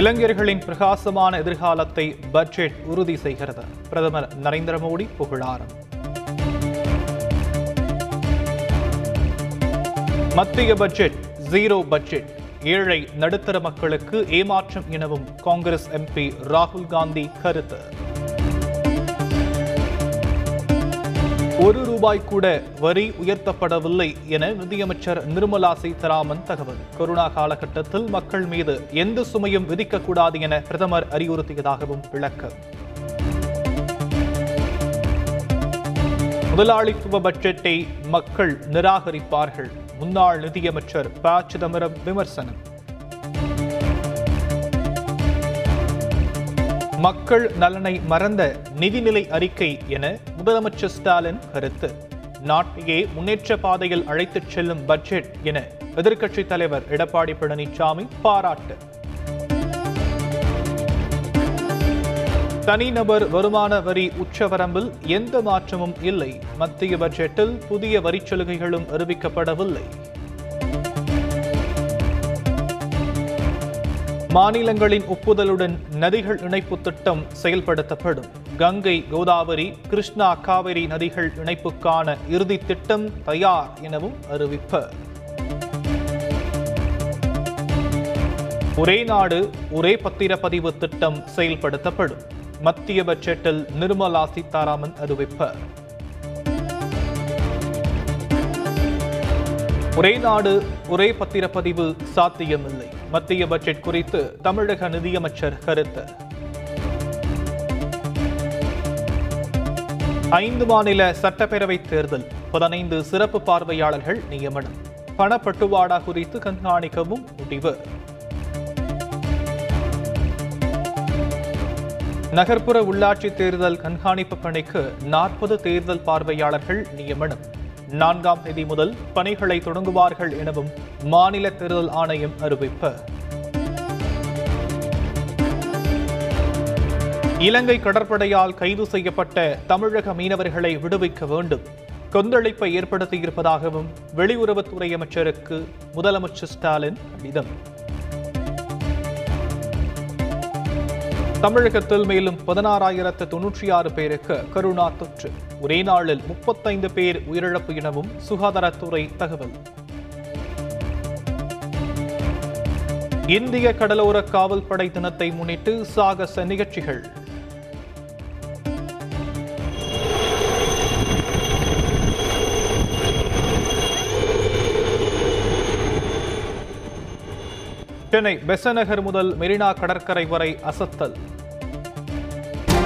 இளைஞர்களின் பிரகாசமான எதிர்காலத்தை பட்ஜெட் உறுதி செய்கிறது. பிரதமர் நரேந்திர மோடி புகழாரம். மத்திய பட்ஜெட் ஜீரோ பட்ஜெட் ஏழை நடுத்தர மக்களுக்கு ஏமாற்றம் எனவும் காங்கிரஸ் எம்பி ராகுல் காந்தி கருத்து. ஒரு ரூபாய் கூட வரி உயர்த்தப்படவில்லை என நிதியமைச்சர் நிர்மலா சீதாராமன் தகவல். கொரோனா காலகட்டத்தில் மக்கள் மீது எந்த சுமையும் விதிக்கக்கூடாது என பிரதமர் அறிவுறுத்தியதாகவும் விளக்கம் முதலாளித்துவ பட்ஜெட்டை மக்கள் நிராகரிப்பார்கள். முன்னாள் நிதியமைச்சர் ப. சிதம்பரம் விமர்சனம். மக்கள் நலனை மறந்த நிதிநிலை அறிக்கை என முதலமைச்சர் ஸ்டாலின் கருத்து. நாட்டையே முன்னேற்ற பாதையில் அழைத்துச் செல்லும் பட்ஜெட் என எதிர்க்கட்சித் தலைவர் எடப்பாடி பழனிசாமி பாராட்டு. தனிநபர் வருமான வரி உச்சவரம்பில் எந்த மாற்றமும் இல்லை. மத்திய பட்ஜெட்டில் புதிய வரிச் சலுகைகளும் அறிவிக்கப்படவில்லை. மாநிலங்களின் ஒப்புதலுடன் நதிகள் இணைப்பு திட்டம் செயல்படுத்தப்படும். கங்கை கோதாவரி கிருஷ்ணா காவிரி நதிகள் இணைப்புக்கான இறுதி திட்டம் தயார் எனவும் அறிவிப்பு. ஒரே நாடு ஒரே பத்திரப்பதிவு திட்டம் செயல்படுத்தப்படும். மத்திய பட்ஜெட்டில் நிர்மலா சீதாராமன் அறிவிப்பு. ஒரே நாடு ஒரே பத்திரப்பதிவு சாத்தியமில்லை. மத்திய பட்ஜெட் குறித்து தமிழக நிதியமைச்சர் கருத்து. ஐந்து மாநில சட்டப்பேரவை தேர்தல் பதினைந்து சிறப்பு பார்வையாளர்கள் நியமனம். பணப்பட்டுவாடா குறித்து கண்காணிக்கவும் முடிவு. நகர்ப்புற உள்ளாட்சி தேர்தல் கண்காணிப்பு பணிக்கு நாற்பது தேர்தல் பார்வையாளர்கள் நியமனம். நான்காம் தேதி முதல் பணிகளை தொடங்குவார்கள் எனவும் மாநில தேர்தல் ஆணையம் அறிவிப்பு. இலங்கை கடற்படையால் கைது செய்யப்பட்ட தமிழக மீனவர்களை விடுவிக்க வேண்டும். கொந்தளிப்பை ஏற்படுத்தியிருப்பதாகவும் வெளியுறவுத்துறை அமைச்சருக்கு முதலமைச்சர் ஸ்டாலின் கடிதம் தமிழகத்தில் மேலும் பதினாறாயிரத்து தொன்னூற்றி ஆறு பேருக்கு கருணா தொற்று. ஒரே நாளில் முப்பத்தைந்து பேர் உயிரிழப்பு எனவும் சுகாதாரத்துறை தகவல். இந்திய கடலோர காவல்படை தினத்தை முன்னிட்டு சாகச நிகழ்ச்சிகள். சென்னை பெசநகர் முதல் மெரினா கடற்கரை வரை அசத்தல்.